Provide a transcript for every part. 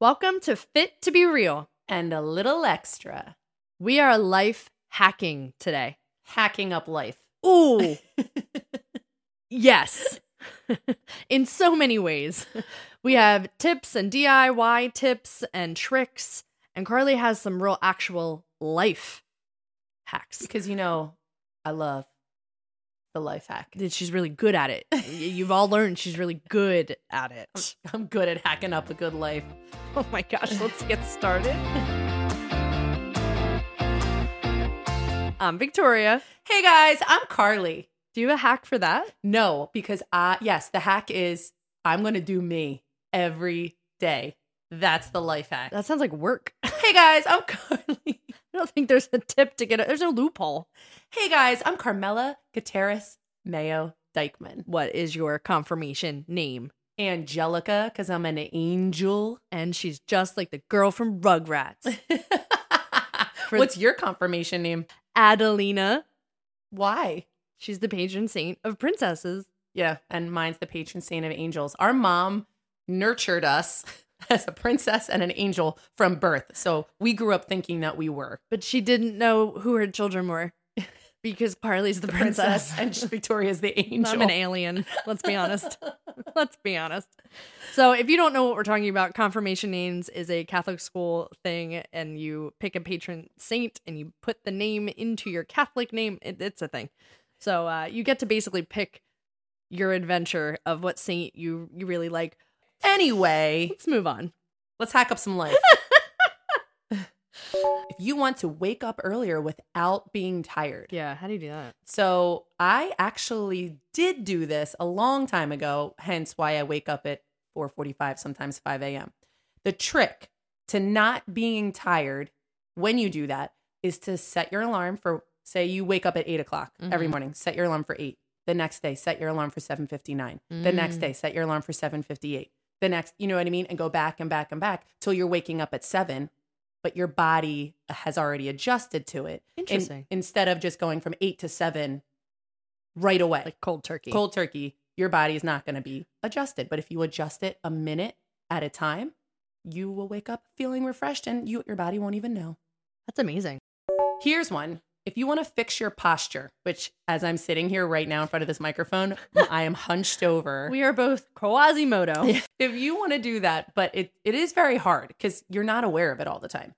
Welcome to Fit to Be Real. and a little extra. We are life hacking today. Hacking up life. Ooh, yes. In so many ways. We have tips and DIY tips and tricks, and Carly has some real actual life hacks. Because you know, I love the life hack. that She's really good at it. You've all learned she's really good at it. I'm good at hacking up a good life. Oh my gosh, let's get started. I'm Victoria. Hey guys, I'm Carly. Do you have a hack for that? No, because I yes, the hack is I'm gonna do me every day. That's the life hack. That sounds like work. Hey guys, I'm Carly. I don't think there's a tip to get it. There's no loophole. Hey guys, I'm Carmela Gutierrez Mayo Dykeman. What is your confirmation name? Angelica, because I'm an angel. And she's just like the girl from Rugrats. What's your confirmation name? Adelina. Why? She's the patron saint of princesses. Yeah, and mine's the patron saint of angels. Our mom nurtured us as a princess and an angel from birth. So we grew up thinking that we were But she didn't know who her children were because Carly's the, princess. and Victoria's the angel. I'm an alien. Let's be honest. Let's be honest. So, if you don't know what we're talking about, confirmation names is a Catholic school thing, and you pick a patron saint and you put the name into your Catholic name. It, it's a thing. So, uh, you get to basically pick your adventure of what saint you you really like. Anyway, Let's move on. let's hack up some life. if you want to wake up earlier without being tired. Yeah, how do you do that? So I actually did do this a long time ago, hence why I wake up at 4:45, sometimes 5 a.m. The trick to not being tired when you do that is to set your alarm for say you wake up at 8 o'clock every Mhm. morning, set your alarm for 8. The next day, set your alarm for 7:59. The next Mm. day, set your alarm for 7:58. The next, you know what I mean, and go back and back and back till you're waking up at 7, but your body has already adjusted to it in- Interesting. instead of just going from eight to seven right away. Like cold turkey. cold turkey, your body is not going to be adjusted. But if you adjust it a minute at a time, you will wake up feeling refreshed and you, your body won't even know. That's amazing. Here's one. If you want to fix your posture, which as I'm sitting here right now in front of this microphone, I am hunched over. We are both Quasimodo. if you want to do that, but it, it is very hard because you're not aware of it all the time.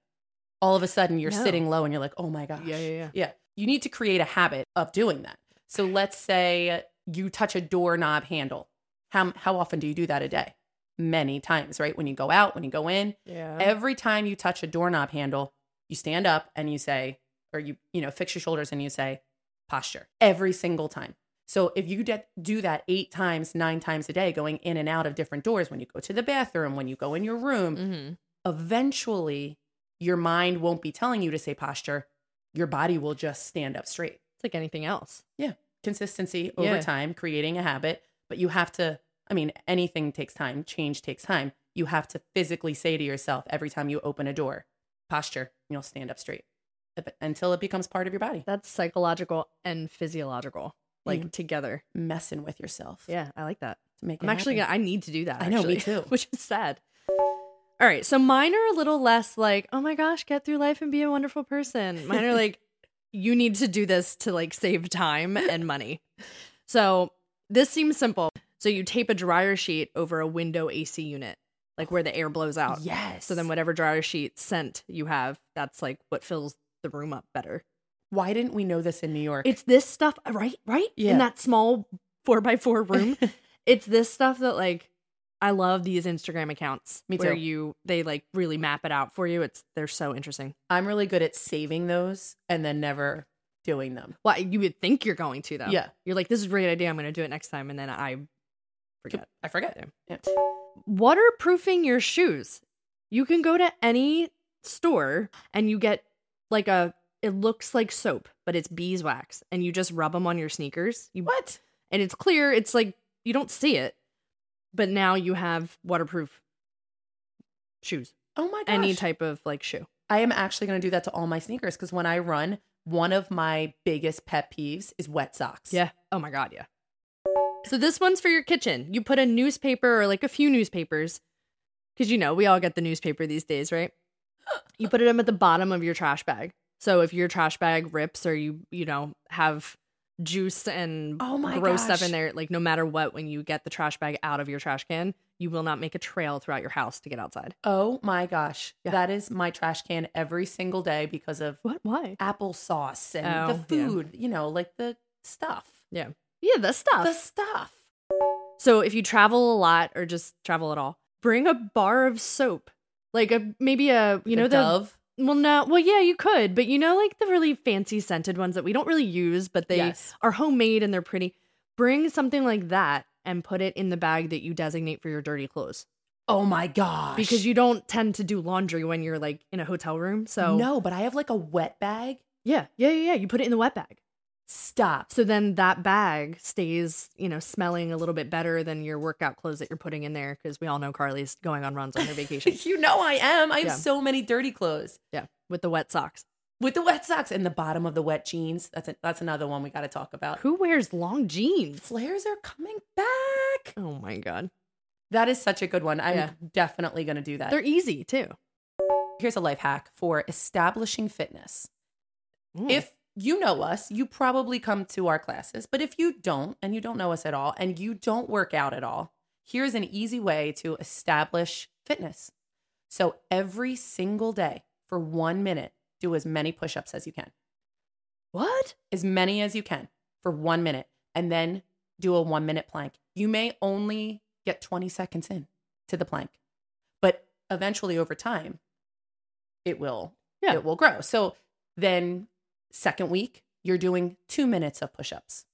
All of a sudden, you're No. sitting low and you're like, oh my gosh. Yeah, yeah, yeah. Yeah. You need to create a habit of doing that. So let's say you touch a doorknob handle. How, how often do you do that a day? Many times, right? When you go out, when you go in, Yeah. every time you touch a doorknob handle, you stand up and you say, or you, you know, fix your shoulders and you say posture every single time. So if you de- do that eight times, nine times a day, going in and out of different doors, when you go to the bathroom, when you go in your room, mm-hmm. eventually your mind won't be telling you to say posture. Your body will just stand up straight. It's like anything else. Yeah. Consistency over Yeah. time, creating a habit, but you have to, I mean, anything takes time, change takes time. You have to physically say to yourself every time you open a door, posture, and you'll stand up straight until it becomes part of your body. That's psychological and physiological, like together. Messing with yourself. Yeah, I like that. To make I'm actually gonna. I need to do that. I know, me too. Which is sad. All right, so mine are a little less like, oh my gosh, get through life and be a wonderful person. Mine are like, you need to do this to like save time and money. So this seems simple. So you tape a dryer sheet over a window AC unit, like where the air blows out. Yes. So then whatever dryer sheet scent you have, that's like what fills the room up better. Why didn't we know this in New York? It's this stuff, right? Right? Yeah. In that small four by four room. it's this stuff that like I love these Instagram accounts. Me Where you they like really map it out for you. It's they're so interesting. I'm really good at saving those and then never doing them. Well, you would think you're going to though. Yeah. You're like, this is a great idea. I'm going to do it next time, and then I forget. I forget. Yeah. Waterproofing your shoes. You can go to any store and you get like a. It looks like soap, but it's beeswax, and you just rub them on your sneakers. You What? and it's clear. It's like you don't see it, but now you have waterproof shoes. Oh my gosh. Any type of like shoe. I am actually going to do that to all my sneakers because when I run, one of my biggest pet peeves is wet socks. Yeah. Oh my god, yeah. So this one's for your kitchen. You put a newspaper or like a few newspapers because you know we all get the newspaper these days, right? You put them at the bottom of your trash bag. So if your trash bag rips or you you know have juice and Oh my gross stuff in there, like no matter what, when you get the trash bag out of your trash can, you will not make a trail throughout your house to get outside. Oh my gosh. Yeah. That is my trash can every single day because of What? Why? applesauce and Oh, the yeah. food, you know, like the stuff. Yeah. Yeah, the stuff. The stuff. So if you travel a lot or just travel at all, bring a bar of soap. Like a maybe a you know the Dove. well no well yeah you could but you know like the really fancy scented ones that we don't really use but they Yes. are homemade and they're pretty. Bring something like that and put it in the bag that you designate for your dirty clothes Oh my gosh. because you don't tend to do laundry when you're like in a hotel room. So No, but I have like a wet bag. yeah yeah yeah yeah you put it in the wet bag. Stop. So then that bag stays, you know, smelling a little bit better than your workout clothes that you're putting in there because we all know Carly's going on runs on her vacation. you know I am. I have Yeah. so many dirty clothes. yeah, with the wet socks. With the wet socks and the bottom of the wet jeans. That's a, that's another one we got to talk about. Who wears long jeans? Flares are coming back. Oh my god. That is such a good one. I'm Yeah. definitely going to do that. They're easy too. Here's a life hack for establishing fitness. Mm. If you know us, you probably come to our classes. But if you don't, and you don't know us at all, and you don't work out at all, here's an easy way to establish fitness. So every single day for one minute, do as many push ups as you can, what? as many as you can for one minute, and then do a one minute plank. You may only get 20 seconds in to the plank, but eventually over time, it will Yeah. it will grow. So then second week, you're doing 2 minutes of push-ups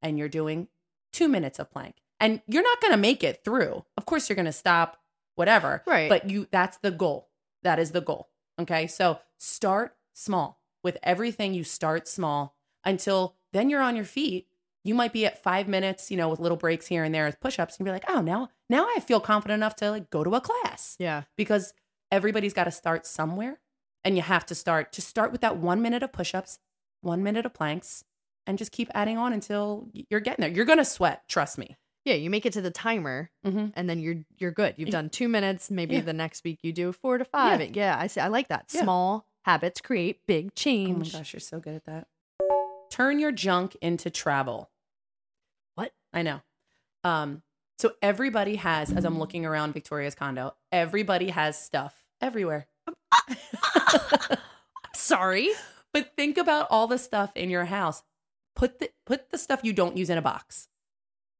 and you're doing 2 minutes of plank. And you're not going to make it through. Of course you're going to stop whatever. Right. But you that's the goal. That is the goal. Okay? So start small. With everything you start small until then you're on your feet. You might be at 5 minutes, you know, with little breaks here and there with push-ups and be like, "Oh, now now I feel confident enough to like go to a class." Yeah. because everybody's got to start somewhere and you have to start to start with that one minute of push-ups one minute of planks and just keep adding on until you're getting there you're gonna sweat trust me Yeah, you make it to the timer mm-hmm. and then you're you're good. You've done 2 minutes, maybe Yeah. the next week you do 4 to 5. Yeah. Yeah, I see I like that. Yeah. Small habits create big change. oh my gosh you're so good at that turn your junk into travel What? i know um so everybody has as i'm looking around victoria's condo everybody has stuff everywhere Sorry. But think about all the stuff in your house. Put the put the stuff you don't use in a box.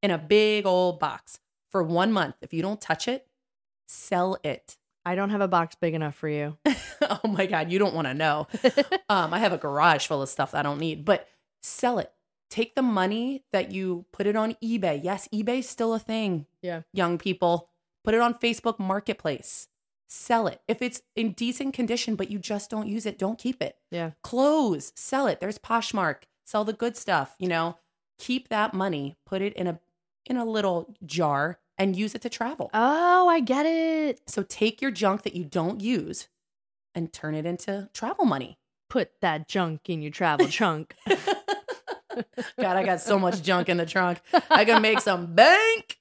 In a big old box for 1 month. If you don't touch it, sell it. I don't have a box big enough for you. oh my god, you don't want to know. um I have a garage full of stuff I don't need, but sell it. Take the money that you put it on eBay. Yes, eBay's still a thing. Yeah. Young people, put it on Facebook Marketplace. Sell it. If it's in decent condition but you just don't use it, don't keep it. Yeah. clothes sell it there's poshmark sell the good stuff you know keep that money put it in a in a little jar and use it to travel Oh, I get it. so take your junk that you don't use and turn it into travel money Put that junk in your travel trunk. god i got so much junk in the trunk i can make some bank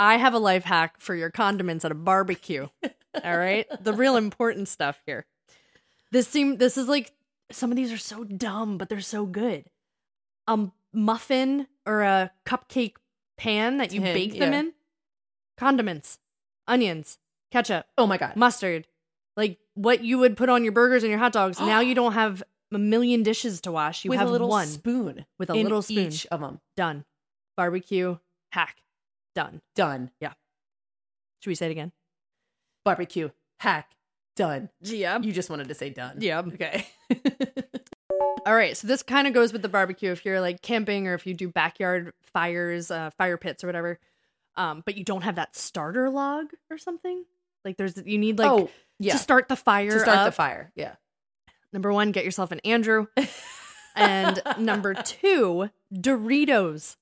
I have a life hack for your condiments at a barbecue. All right? The real important stuff here. This seem this is like some of these are so dumb, but they're so good. A muffin or a cupcake pan that you Tin, bake them yeah. in. Condiments, onions, ketchup, oh my god mustard. Like what you would put on your burgers and your hot dogs. now you don't have a million dishes to wash. You with have a little one spoon with a in little spoon. each of them done. Barbecue hack done. done Yeah. Should we say it again? barbecue hack done Yeah. you just wanted to say done Yeah. okay All right. So this kind of goes with the barbecue if you're like camping or if you do backyard fires, uh, fire pits or whatever. Um, but you don't have that starter log or something. Like there's you need like oh yeah to start the fire. to start the fire yeah Number one, get yourself an Andrew. and number two, Doritos.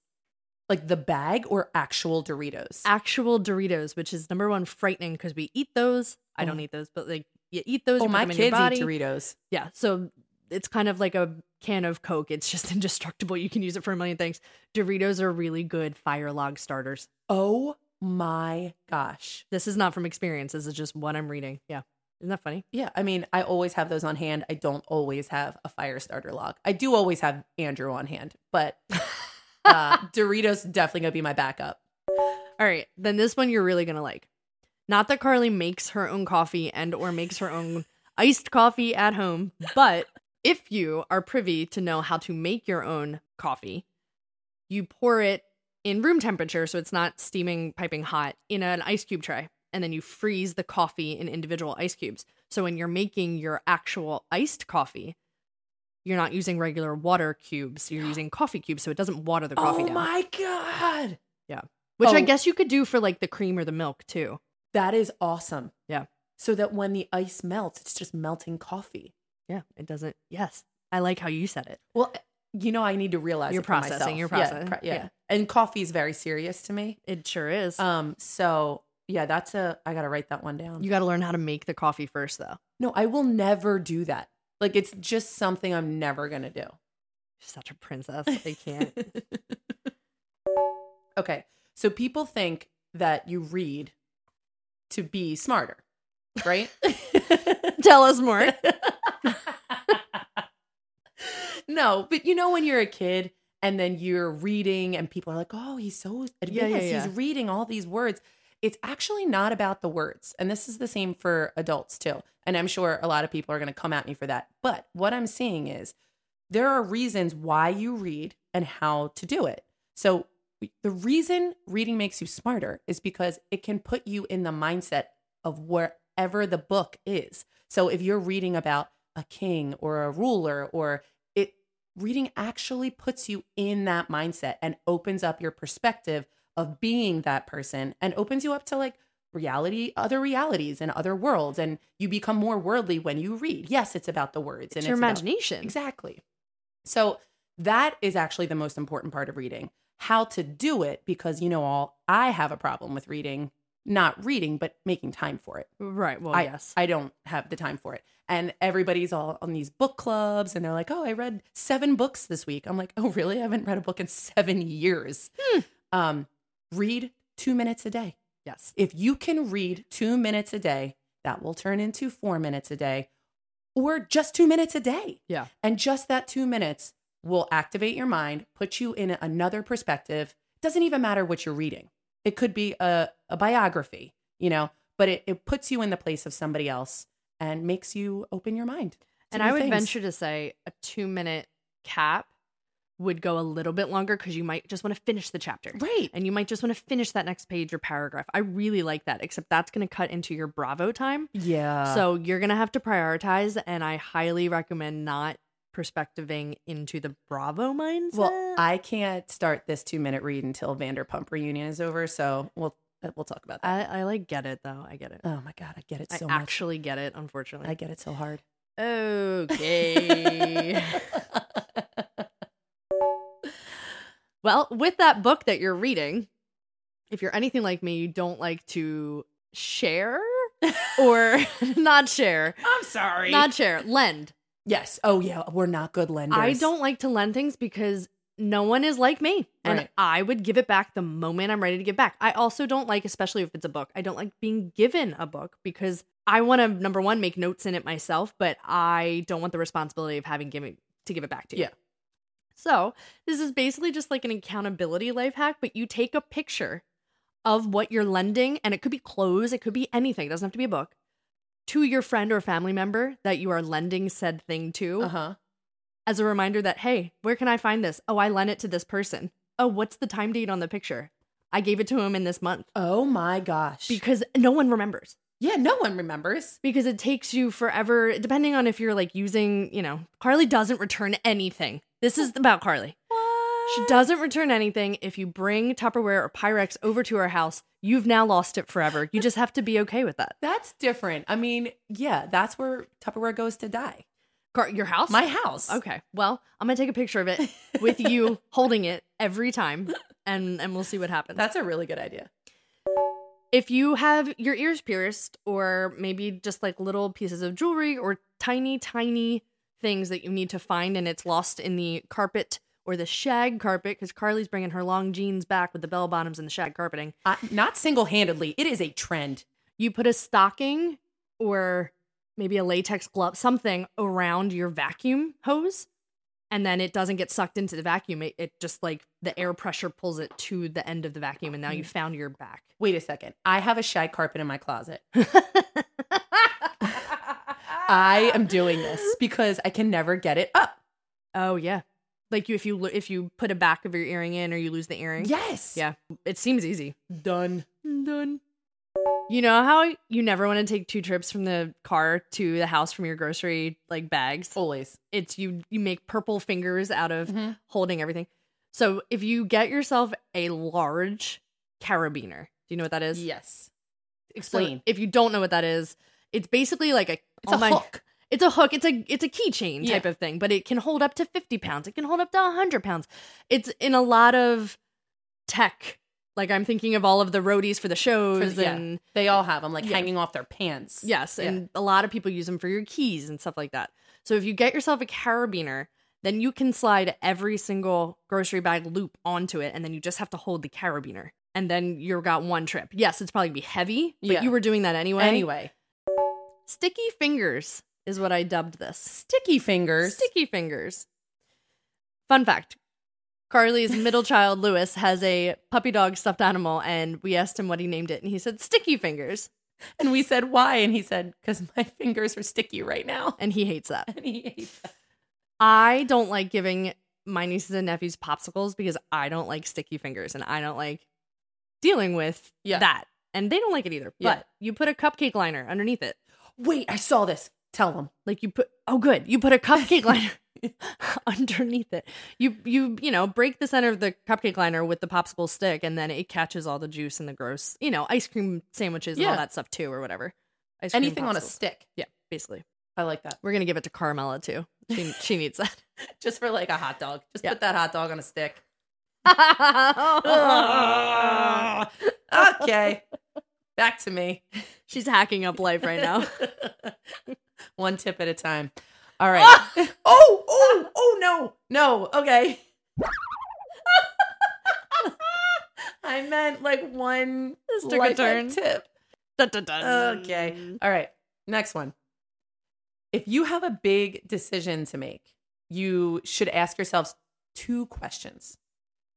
Like the bag or actual Doritos? Actual Doritos, which is number one frightening because we eat those. I don't Oh. eat those, but like you eat those. oh, you my them in your kids eat Doritos. Yeah. So it's kind of like a can of Coke. It's just indestructible. You can use it for a million things. Doritos are really good fire log starters. Oh my gosh. This is not from experience. This is just what I'm reading. Yeah. Isn't that funny? Yeah, I mean, I always have those on hand. I don't always have a fire starter log. I do always have Andrew on hand, but uh, Doritos definitely gonna be my backup. All right. Then this one you're really to like. Not that Carly makes her own coffee and or makes her own iced coffee at home, but if you are privy to know how to make your own coffee, you pour it in room temperature so it's not steaming piping hot in an ice cube tray and then you freeze the coffee in individual ice cubes. So when you're making your actual iced coffee, you're not using regular water cubes. You're using coffee cubes so it doesn't water the coffee oh down. my god, Yeah, Which I Oh. guess you could do for like the cream or the milk too. that is awesome. Yeah. So that when the ice melts, it's just melting coffee. Yeah, it doesn't. Yes, I like how you said it. Well, you know, I need to realize You're processing, you're Yeah, processing, pro- yeah. yeah. And coffee is very serious to me. It sure is. Um, so yeah, that's a. I gotta write that one down. you got to learn how to make the coffee first, though. no, I will never do that. Like it's just something I'm never gonna do. Such a princess. I can't. okay, so people think that you read to be smarter, right? Tell us more. no, but you know when you're a kid and then you're reading and people are like, "Oh, he's so advanced. Yeah, yeah, yeah. He's reading all these words." It's actually not about the words. And this is the same for adults too. And I'm sure a lot of people are going to come at me for that. But what I'm seeing is there are reasons why you read and how to do it. So the reason reading makes you smarter is because it can put you in the mindset of wherever the book is. So if you're reading about a king or a ruler or it reading actually puts you in that mindset and opens up your perspective of being that person and opens you up to like reality other realities and other worlds and you become more worldly when you read yes it's about the words It's and your it's about- imagination. Exactly. So that is actually the most important part of reading. How to do it because you know all I have a problem with reading, not reading but making time for it. Right. Well, I, yes. I don't have the time for it. And everybody's all on these book clubs and they're like, "Oh, I read 7 books this week." I'm like, "Oh, really? I haven't read a book in 7 years." Hmm. Um read 2 minutes a day. yes. If you can read 2 minutes a day, that will turn into 4 minutes a day or just 2 minutes a day. Yeah. And just that two minutes will activate your mind, put you in another perspective. Doesn't even matter what you're reading. It could be a, a biography, you know, but it, it puts you in the place of somebody else and makes you open your mind. And I would things. venture to say a two minute cap would go a little bit longer because you might just want to finish the chapter. Right. And you might just want to finish that next page or paragraph. I really like that, except that's going to cut into your Bravo time. Yeah. so you're going to have to prioritize. And I highly recommend not perspectiving into the Bravo mindset. well, I can't start this two minute read until Vanderpump reunion is over. So we'll uh, we'll talk about that. I, I like get it though. I get it. oh my god, I get it I so much. actually get it, unfortunately. I get it so hard. Okay. well, with that book that you're reading, if you're anything like me, you don't like to share or not share, I'm sorry. not share, lend. yes. Oh yeah, we're not good lenders. I don't like to lend things because no one is like me. And Right. I would give it back the moment I'm ready to give back. I also don't like, especially if it's a book, I don't like being given a book because I want to, number one, make notes in it myself, but I don't want the responsibility of having given to give it back to you. Yeah. So this is basically just like an accountability life hack, but you take a picture of what you're lending, and it could be clothes, it could be anything, it doesn't have to be a book, to your friend or family member that you are lending said thing to Uh huh. as a reminder that, hey, where can I find this? Oh, I lent it to this person. Oh, what's the time date on the picture? I gave it to him in this month Oh my gosh. because no one remembers. Yeah, no one remembers. Because it takes you forever, depending on if you're like using, you know, Carly doesn't return anything. This is about Carly. What? She doesn't return anything. If you bring Tupperware or Pyrex over to her house, you've now lost it forever. You just have to be okay with that. That's different. I mean, yeah, that's where Tupperware goes to die. Car- your house? My house. Okay. Well, I'm gonna take a picture of it with you holding it every time, and and we'll see what happens. That's a really good idea. If you have your ears pierced, or maybe just like little pieces of jewelry or tiny, tiny things that you need to find, and it's lost in the carpet or the shag carpet because Carly's bringing her long jeans back with the bell bottoms and the shag carpeting. Uh, not single handedly. It is a trend. You put a stocking or maybe a latex glove, something around your vacuum hose, and then it doesn't get sucked into the vacuum. It, it just like the air pressure pulls it to the end of the vacuum, and now you mm. found your back. Wait a second. I have a shag carpet in my closet. I am doing this because I can never get it up. oh yeah, like you if you if you put a back of your earring in or you lose the earring. Yes. yeah, it seems easy. Done. Done. You know how you never want to take two trips from the car to the house from your grocery like bags. Always. It's you you make purple fingers out of Mhm. holding everything. So if you get yourself a large carabiner, do you know what that is? Yes. So Explain. if you don't know what that is, it's basically like a it's oh a my- hook. It's a hook. It's a it's a keychain Yeah. type of thing, but it can hold up to fifty pounds. It can hold up to hundred pounds. It's in a lot of tech. Like I'm thinking of all of the roadies for the shows yeah. and They all have them like Yeah. hanging off their pants. yes, Yeah. and a lot of people use them for your keys and stuff like that. So if you get yourself a carabiner, then you can slide every single grocery bag loop onto it, and then you just have to hold the carabiner, and then you've got one trip. Yes, it's probably gonna be heavy, but Yeah. you were doing that anyway. Anyway, sticky fingers is what I dubbed this. sticky fingers. Sticky fingers. Fun fact Carly's middle child, Lewis, has a puppy dog stuffed animal, and we asked him what he named it, and he said Sticky Fingers, And we said, why? And he said, because my fingers are sticky right now. and he hates that. And he hates that. I don't like giving my nieces and nephews popsicles because I don't like sticky fingers, and I don't like dealing with Yeah. that. And they don't like it either. Yeah. But you put a cupcake liner underneath it. Wait, I saw this. Tell them. Like you put oh good, you put a cupcake liner underneath it. You you you know break the center of the cupcake liner with the popsicle stick, and then it catches all the juice and the gross you know ice cream sandwiches and all Yeah. that stuff too, or whatever. Ice cream Anything on a popsicles. stick. Yeah, basically. I like that. We're gonna give it to Carmela too. She she needs that. Just for like a hot dog. Just Yeah. put that hot dog on a stick. okay. Back to me. She's hacking up life right now. One tip at a time. All right. Ah! oh, oh, oh no. No. Okay. I meant like one This took a life turn. tip. Dun, dun, dun. Okay. All right. Next one. If you have a big decision to make, you should ask yourselves two questions.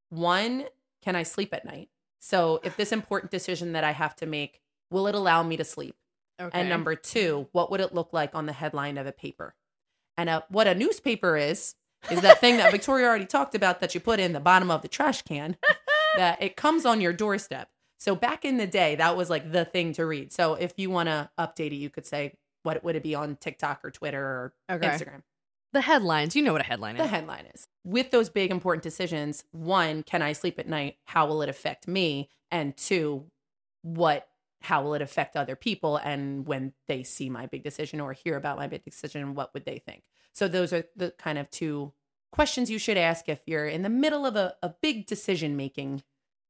One, can I sleep at night? So, if this important decision that I have to make, will it allow me to sleep? Okay. And number two, what would it look like on the headline of a paper? And uh, what a newspaper is, is that thing that Victoria already talked about that you put in the bottom of the trash can, that it comes on your doorstep. So back in the day, that was like the thing to read. So if you want to update it, you could say, what would it be on TikTok or Twitter or Okay. Instagram? the headlines. You know what a headline is. The headline is with those big important decisions one, can I sleep at night? How will it affect me? And two, what how will it affect other people and when they see my big decision or hear about my big decision what would they think so those are the kind of two questions you should ask if you're in the middle of a, a big decision making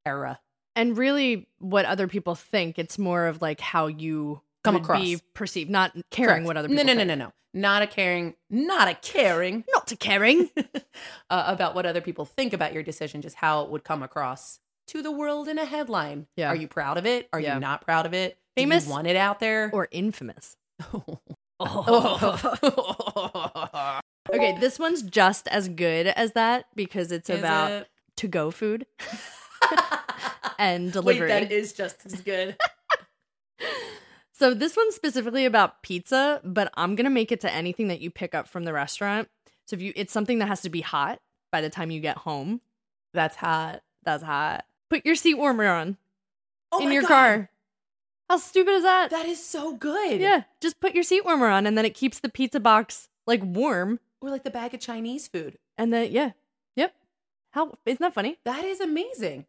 era and really what other people think. It's more of like how you Come would be across. perceived, not caring Correct. what other no people no no think. no no not a caring not a caring Not a caring. uh, about what other people think about your decision just how it would come across to the world in a headline Yeah. are you proud of it are Yeah. you not proud of it Do you Famous want it out there or infamous. Oh. okay, this one's just as good as that because it's Is about it? to go food and Wait, delivery. that is just as good. so this one's specifically about pizza, but I'm gonna make it to anything that you pick up from the restaurant. So if you, it's something that has to be hot by the time you get home. That's hot. That's hot. Put your seat warmer on Oh in your God. car. How stupid is that? That is so good. Yeah, just put your seat warmer on, and then it keeps the pizza box like warm. Or like the bag of Chinese food. And then yeah, yep. How isn't that funny? That is amazing.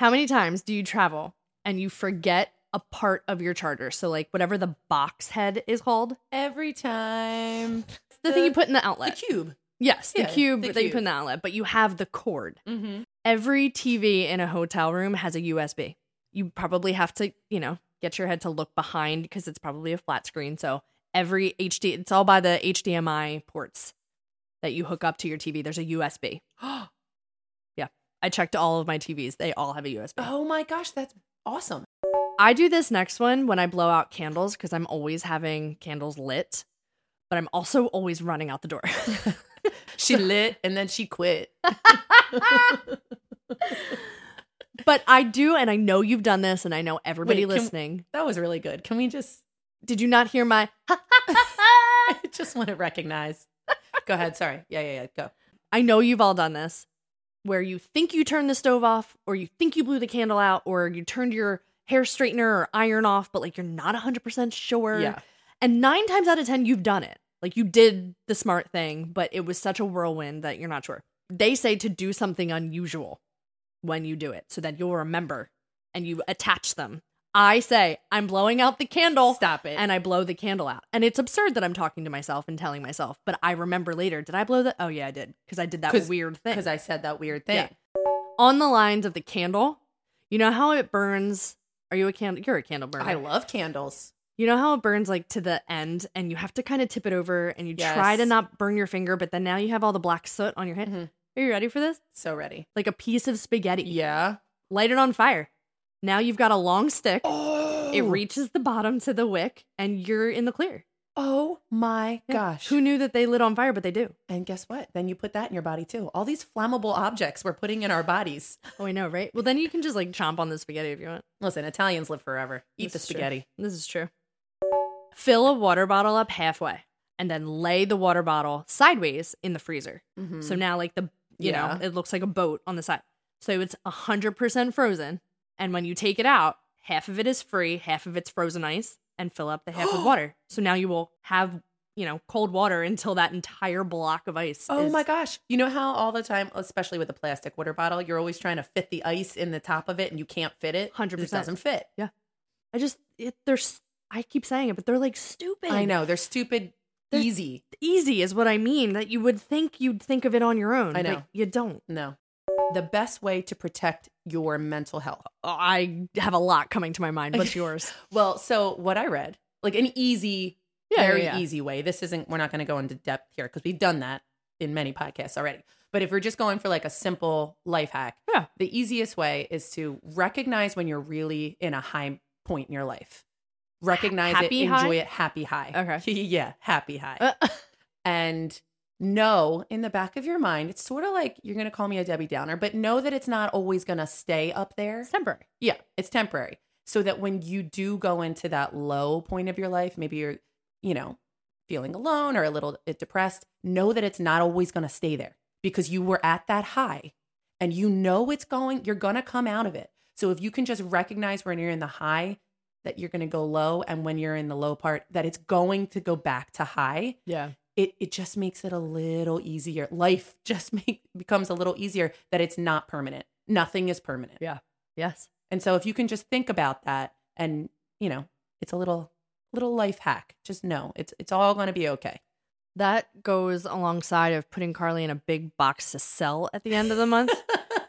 How many times do you travel and you forget a part of your charger? So like whatever the box head is called, Every time. the, thing you put in the outlet. The cube. yes, the Yeah, cube the that you put in the outlet, but you have the cord. Mm-hmm. Every TV in a hotel room has a USB. You probably have to, you know, get your head to look behind because it's probably a flat screen. So every HD, it's all by the HDMI ports that you hook up to your TV. There's a USB. Yeah. I checked all of my TVs. They all have a USB. oh my gosh, that's awesome. I do this next one when I blow out candles because I'm always having candles lit, but I'm also always running out the door. She lit and then she quit. but I do, and I know you've done this, and I know everybody Wait, can- listening. That was really good. Can we just Did you not hear my? I just want to recognize. Go ahead. Sorry. Yeah, yeah, yeah. Go. I know you've all done this where you think you turned the stove off, or you think you blew the candle out, or you turned your hair straightener or iron off, but like you're not 100% sure. Yeah. And nine times out of 10, you've done it. Like you did the smart thing, but it was such a whirlwind that you're not sure. They say to do something unusual when you do it so that you'll remember and you attach them. I say, I'm blowing out the candle Stop it. and I blow the candle out. And it's absurd that I'm talking to myself and telling myself, but I remember later, did I blow the? Oh, yeah, I did. Because I did that weird thing. because I said that weird thing. Yeah. On the lines of the candle, you know how it burns? Are you a candle? You're a candle burner. I love candles. You know how it burns like to the end and you have to kind of tip it over and you try to not burn your finger, but then now you have all the black soot on your hand. Mhm. Are you ready for this? So ready. Like a piece of spaghetti. Yeah. Light it on fire. Now you've got a long stick. Oh. It reaches the bottom to the wick and you're in the clear. Oh my Yeah. gosh. Who knew that they lit on fire, but they do. and guess what? Then you put that in your body too. All these flammable objects we're putting in our bodies. Oh, I know, right? Well, then you can just like chomp on the spaghetti if you want. Listen, Italians live forever. Eat This the is true. spaghetti. This is true. Fill a water bottle up halfway and then lay the water bottle sideways in the freezer. Mhm. So now, like the, you Yeah. know, it looks like a boat on the side. So it's 100% frozen. And when you take it out, half of it is free, half of it's frozen ice, and fill up the half with water. So now you will have, you know, cold water until that entire block of ice. Oh is- my gosh. You know how all the time, especially with a plastic water bottle, you're always trying to fit the ice in the top of it and you can't fit it? 100%. It doesn't fit. Yeah. I just, it, they're, s- I keep saying it, but they're like stupid. I know. They're stupid They're- easy. Easy is what I mean, that you would think you'd think of it on your own. I know. you don't. No. The best way to protect your mental health. I have a lot coming to my mind. What's yours? Well, so what I read, like an easy, Yeah, very yeah. easy way. This isn't, we're not going to go into depth here because we've done that in many podcasts already. But if we're just going for like a simple life hack, Yeah. the easiest way is to recognize when you're really in a high point in your life. Recognize Happy it, high? enjoy it, happy high. Okay. yeah, happy high. Uh, and know in the back of your mind, it's sort of like you're going to call me a Debbie Downer, but know that it's not always going to stay up there. it's temporary. Yeah, it's temporary. So that when you do go into that low point of your life, maybe you're, you know, feeling alone or a little bit depressed, know that it's not always going to stay there because you were at that high and you know it's going, you're going to come out of it. So if you can just recognize when you're in the high, that you're going to go low, and when you're in the low part, that it's going to go back to high, Yeah. it it just makes it a little easier. Life just make, becomes a little easier that it's not permanent. Nothing is permanent. Yeah. Yes. And so if you can just think about that and, you know, it's a little little life hack. Just know it's it's all going to be okay. That goes alongside of putting Carly in a big box to sell at the end of the month.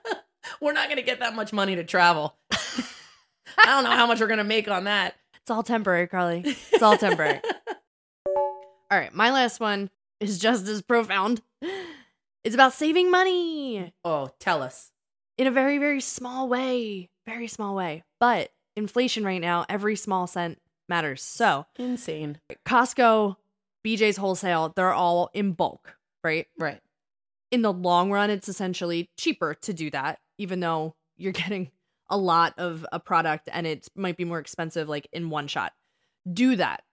we're not going to get that much money to travel. I don't know how much we're going to make on that. it's all temporary, Carly. It's all temporary. all right. My last one is just as profound. It's about saving money Oh, tell us. in a very, very small way. Very small way. But inflation right now, every small cent matters. So Insane. Costco, BJ's Wholesale, they're all in bulk, right? Right. in the long run, it's essentially cheaper to do that, even though you're getting a lot of a product and it might be more expensive, like in one shot. Do that,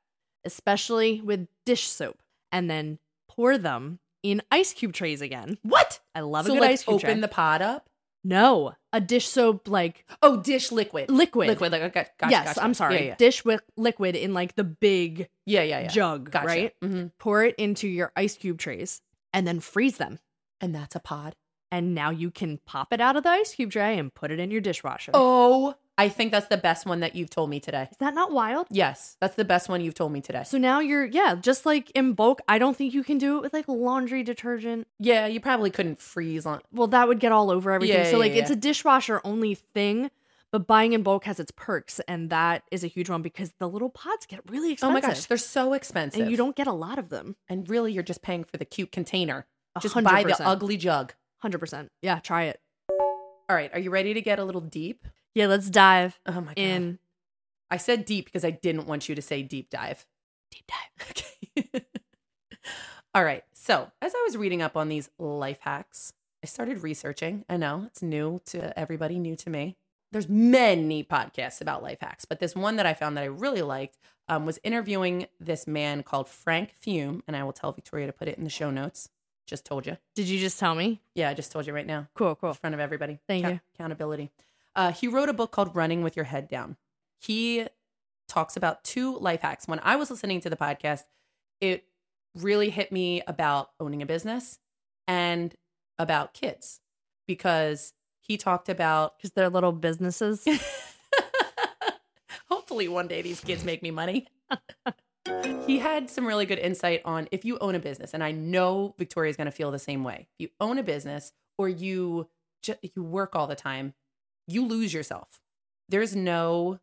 especially with dish soap, and then pour them in ice cube trays again. What? I love so a good like ice cube open tray. the pot up? no, a dish soap like Oh, dish liquid. liquid. Liquid like okay, gotcha, yes, gotcha. I'm sorry. Yeah, yeah. Dish wi- liquid in like the big Yeah, yeah, yeah. jug, Gotcha. right? hmm Pour it into your ice cube trays and then freeze them. And that's a pod. And now you can pop it out of the ice cube tray and put it in your dishwasher. Oh, I think that's the best one that you've told me today. Is that not wild? Yes, that's the best one you've told me today. So now you're, yeah, just like in bulk. I don't think you can do it with like laundry detergent. Yeah, you probably couldn't freeze on. Well, that would get all over everything. Yeah, so, like, yeah, it's a dishwasher only thing, but buying in bulk has its perks. And that is a huge one because the little pods get really expensive. Oh my gosh, they're so expensive. And you don't get a lot of them. And really, you're just paying for the cute container. Just hundred buy the ugly jug. 100%. Yeah, try it. All right, are you ready to get a little deep? Yeah, let's dive Oh my god. in. I said deep because I didn't want you to say deep dive. Deep dive. Okay. All right. So, as I was reading up on these life hacks, I started researching. I know it's new to everybody, new to me. There's many podcasts about life hacks, but this one that I found that I really liked um, was interviewing this man called Frank Fume, and I will tell Victoria to put it in the show notes. Just told you. Did you just tell me? Yeah, I just told you right now Cool, cool. in front of everybody. Thank you. Accountability. Uh, he wrote a book called Running with Your Head Down. He talks about two life hacks. When I was listening to the podcast, it really hit me about owning a business and about kids because he talked about Because they're little businesses. hopefully one day these kids make me money. he had some really good insight on if you own a business, and I know Victoria's going to feel the same way. If you own a business or you ju- you work all the time, you lose yourself. There's no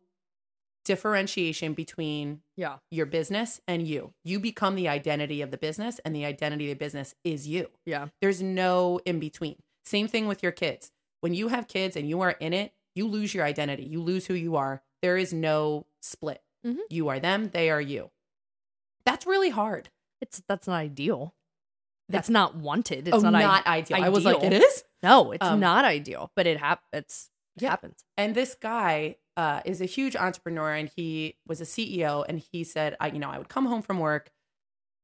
differentiation between yeah. your business and you. You become the identity of the business, and the identity of the business is you. Yeah. There's no in between. Same thing with your kids. When you have kids and you are in it, you lose your identity. You lose who you are. There is no split. Mhm. You are them, they are you. That's really hard. It's that's not ideal. That's- It's not wanted. It's oh, not, not, i- ideal. I was like, it is. No, it's Um, not ideal, but it hap- it's it Yeah. happens. And this guy uh, is a huge entrepreneur, and he was a CEO. And he said, I, you know, I would come home from work.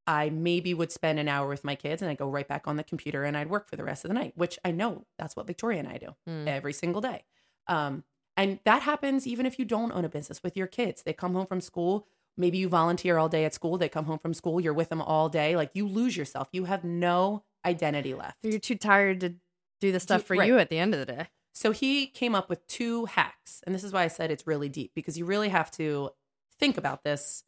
I maybe would spend an hour with my kids, and I'd go right back on the computer, and I'd work for the rest of the night. Which I know that's what Victoria and I do Mm. every single day. Um, and that happens even if you don't own a business with your kids. They come home from school. Maybe you volunteer all day at school. They come home from school. You're with them all day. Like you lose yourself. You have no identity left. You're too tired to do the stuff for right. you at the end of the day. So he came up with two hacks. And this is why I said it's really deep because you really have to think about this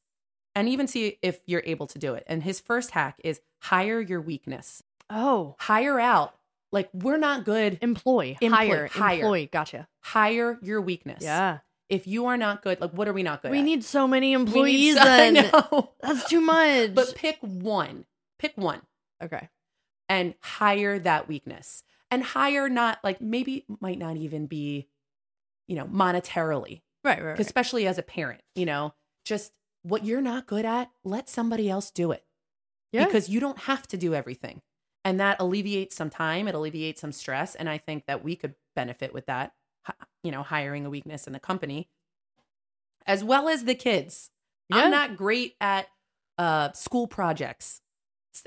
and even see if you're able to do it. And his first hack is hire your weakness. Oh, Hire out. Like we're not good. employ, Employ, hire, hire. employ. Gotcha. Hire your weakness. Yeah, If you are not good, like what are we not good we at? need so many employees. so- I know. that's too much. But pick one. Pick one okay, and hire that weakness. And hire not like maybe might not even be, you know, monetarily. right, right, right. especially as a parent, you know, just what you're not good at, let somebody else do it Yeah, because you don't have to do everything. And that alleviates some time, it alleviates some stress. And I think that we could benefit with that, you know, hiring a weakness in the company as well as the kids. Yeah. I'm not great at uh, school projects.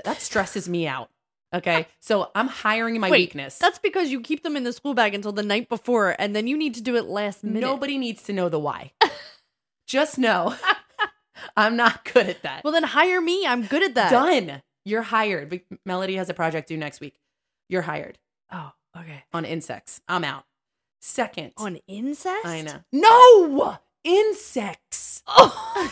That stresses me out. Okay. So I'm hiring my Wait, weakness. that's because you keep them in the school bag until the night before, and then you need to do it last minute. Nobody needs to know the why. Just know I'm not good at that. Well, then hire me. I'm good at that. Done. You're hired. Melody has a project due next week. You're hired Oh, okay. on insects. I'm out. Second, On incest? I know. No insects. I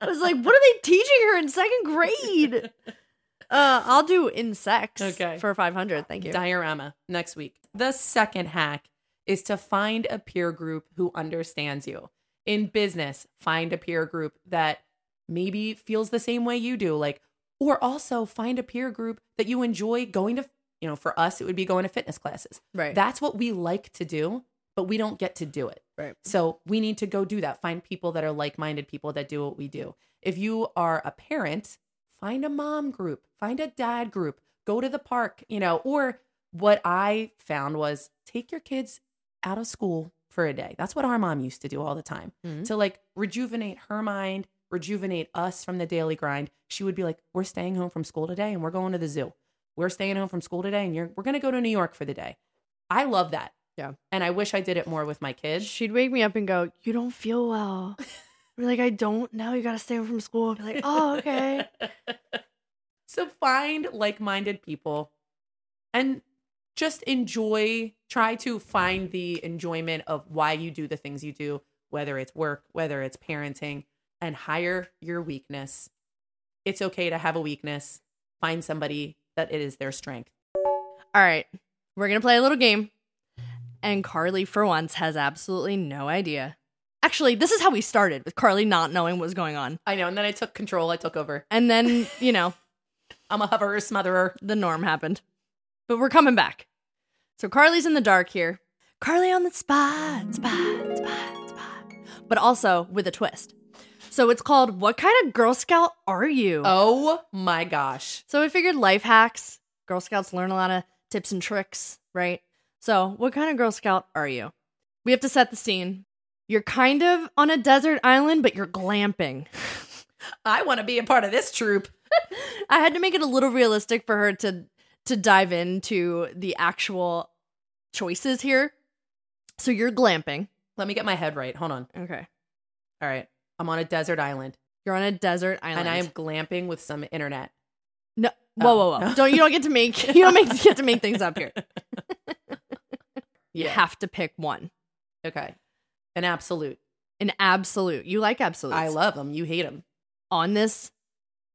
was like, what are they teaching her in second grade? Uh, I'll do insects. Okay. For 500. Thank you. Diorama next week. The second hack is to find a peer group who understands you. In business, find a peer group that maybe feels the same way you do. Like, or also find a peer group that you enjoy going to, you know, for us, it would be going to fitness classes. Right. That's what we like to do, but we don't get to do it. right. So we need to go do that. Find people that are like minded people that do what we do. If you are a parent, find a mom group, find a dad group, go to the park, you know, or what I found was take your kids out of school for a day. That's what our mom used to do all the time Mhm. to like rejuvenate her mind, rejuvenate us from the daily grind. She would be like, We're staying home from school today and we're going to the zoo. We're staying home from school today and you're, we're going to go to New York for the day. I love that. Yeah. And I wish I did it more with my kids. She'd wake me up and go, You don't feel well. Be like, I don't know. You got to stay home from school. I'd be like, Oh, okay. so find like-minded people and just enjoy try to find the enjoyment of why you do the things you do whether it's work whether it's parenting and hire your weakness it's okay to have a weakness find somebody that it is their strength All right. We're going to play a little game. And Carly, for once, has absolutely no idea. Actually, this is how we started with Carly not knowing what was going on. i know and then i took control i took over And then, you know, I'm a hoverer, smotherer. the norm happened. But we're coming back. So Carly's in the dark here. Carly on the spot, spot, spot, spot. But also with a twist. So it's called What Kind of Girl Scout Are You? Oh my gosh. So we figured life hacks. Girl Scouts learn a lot of tips and tricks, right? So, what kind of Girl Scout are you? We have to set the scene. You're kind of on a desert island, but you're glamping. I want to be a part of this troop. I had to make it a little realistic for her to to dive into the actual choices here. So you're glamping. Let me get my head right. Hold on. Okay. All right. I'm on a desert island You're on a desert island. and I am glamping with some internet. no oh. whoa, whoa, whoa. Don't you don't get to make you don't make, get to make things up here. You Yeah. have to pick one. Okay. An absolute. An absolute. You like absolutes. I love them. You hate them. on this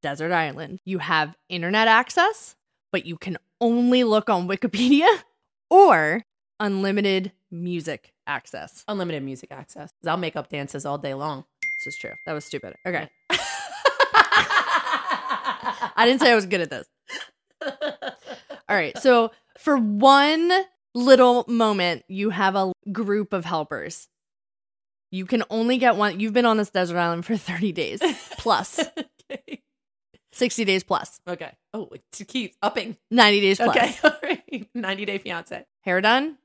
desert island. You have internet access, but you can only look on Wikipedia or unlimited music access. Unlimited music access. I'll make up dances all day long. This is true. That was stupid. Okay. I didn't say I was good at this. All right. So, for one little moment, you have a group of helpers. You can only get one. You've been on this desert island for 30 days plus, okay. 60 days plus, Okay. Oh, it keeps upping. 90 days plus. Okay. All right. 90 Day Fiance. Hair done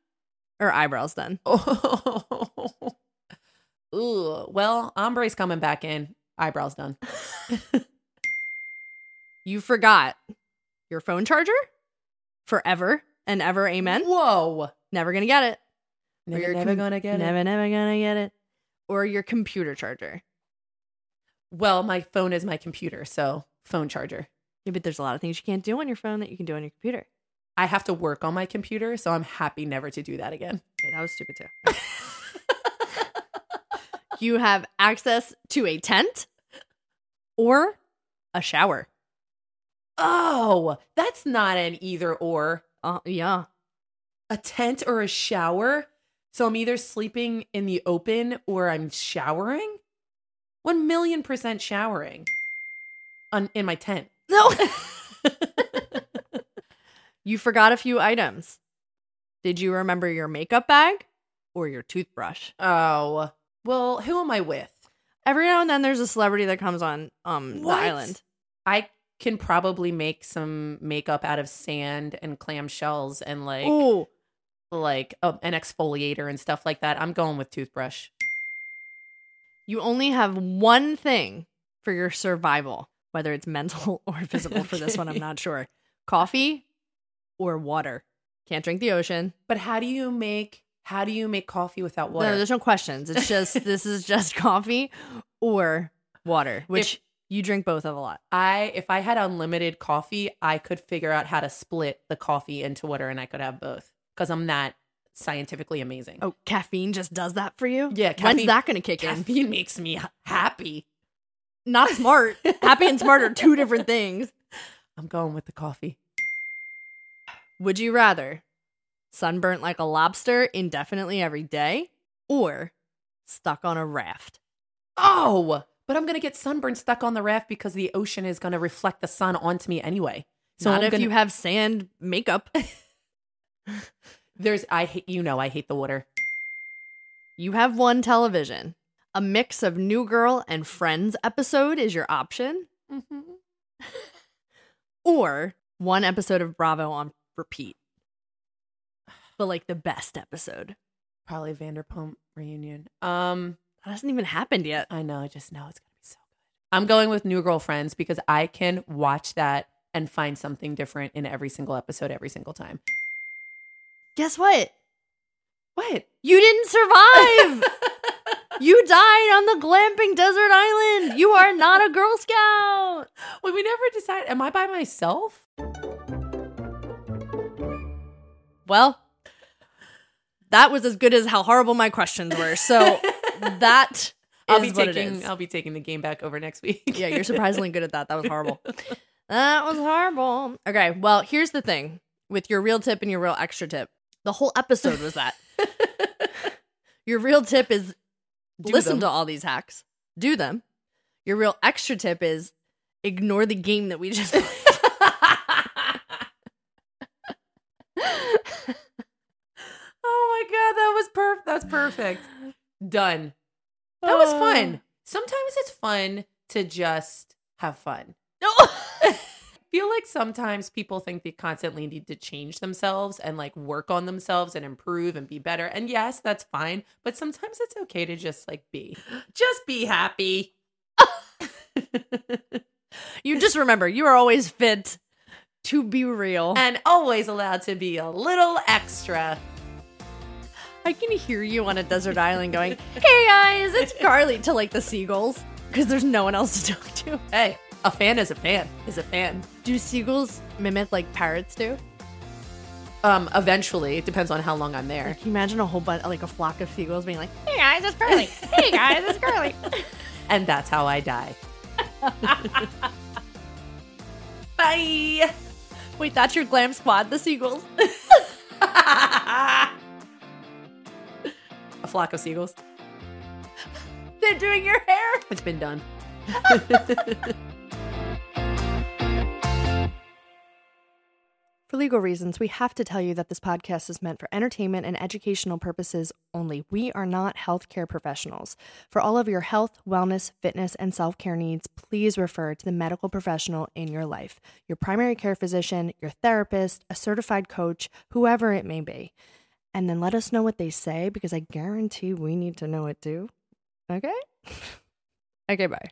or eyebrows done? Oh. Ooh. Well, ombre's coming back in. Eyebrows done. You forgot your phone charger forever and ever. Amen. Whoa. Never gonna get it. Never, never com- gonna get never, it. never never gonna get it. Or your computer charger. Well, my phone is my computer, so phone charger. Yeah, but there's a lot of things you can't do on your phone that you can do on your computer. I have to work on my computer, so I'm happy never to do that again. Okay, that was stupid too. you have access to a tent or a shower. oh, that's not an either or. Uh, yeah. A tent or a shower. So I'm either sleeping in the open or I'm showering. One million percent showering on in my tent. No. you forgot a few items. Did you remember your makeup bag or your toothbrush? Oh, well, who am I with? Every now and then there's a celebrity that comes on um the island. I can probably make some makeup out of sand and clam shells and like Oh, like uh, an exfoliator and stuff like that. I'm going with toothbrush. you only have one thing for your survival, whether it's mental or physical for this one, I'm not sure. Coffee or water. Can't drink the ocean. But how do you make how do you make coffee without water? No, there's no questions. It's just this is just coffee or water, which If- you drink both of a lot. I if I had unlimited coffee, I could figure out how to split the coffee into water and I could have both because I'm that scientifically amazing. Oh, caffeine just does that for you? Yeah, When's that going to kick in? Caffeine makes me happy. Not smart. Happy and smart are two different things. I'm going with the coffee. Would you rather sunburnt like a lobster indefinitely every day or stuck on a raft? Oh, but I'm gonna get sunburned stuck on the raft because the ocean is gonna reflect the sun onto me anyway. So Not I'm if gonna, you have sand makeup. there's I hate you know I hate the water. You have one television. A mix of New Girl and Friends episode is your option, mm-hmm. or one episode of Bravo on repeat. But like the best episode. Probably Vanderpump reunion. Um, That hasn't even happened yet. I know. I just know it's gonna be so good. I'm going with New Girlfriends because I can watch that and find something different in every single episode every single time. Guess what? What? You didn't survive. you died on the glamping desert island. You are not a Girl Scout. Well, we never decide. Am I by myself? Well, that was as good as how horrible my questions were. So that I'll be taking. I'll be taking the game back over next week. yeah, you're surprisingly good at that. That was horrible. That was horrible. Okay, well, here's the thing with your real tip and your real extra tip. The whole episode was that. your real tip is Do listen them. to all these hacks, do them. Your real extra tip is ignore the game that we just played. Perfect. That's perfect. Done. That was Oh. fun. Sometimes it's fun to just have fun. No. feel like sometimes people think they constantly need to change themselves and like work on themselves and improve and be better. And yes, that's fine, but sometimes it's okay to just like be. Just be happy. you just remember, you are always fit to be real. and always allowed to be a little extra. I can hear you on a desert island going, "Hey guys, it's Carly" to like the seagulls because there's no one else to talk to. Hey, a fan is a fan is a fan. Do seagulls mimic like parrots do? Um, eventually, it depends on how long I'm there. Can you imagine a whole bunch, like a flock of seagulls being like, "Hey guys, it's Carly." hey guys, it's Carly. And that's how I die. Bye. Wait, that's your glam squad, the seagulls. flock of seagulls. They're doing your hair. It's been done. For legal reasons, we have to tell you that this podcast is meant for entertainment and educational purposes only. We are not healthcare professionals. For all of your health, wellness, fitness, and self care needs, please refer to the medical professional in your life your primary care physician, your therapist, a certified coach, whoever it may be. And then let us know what they say because I guarantee we need to know it too. Okay? okay, bye.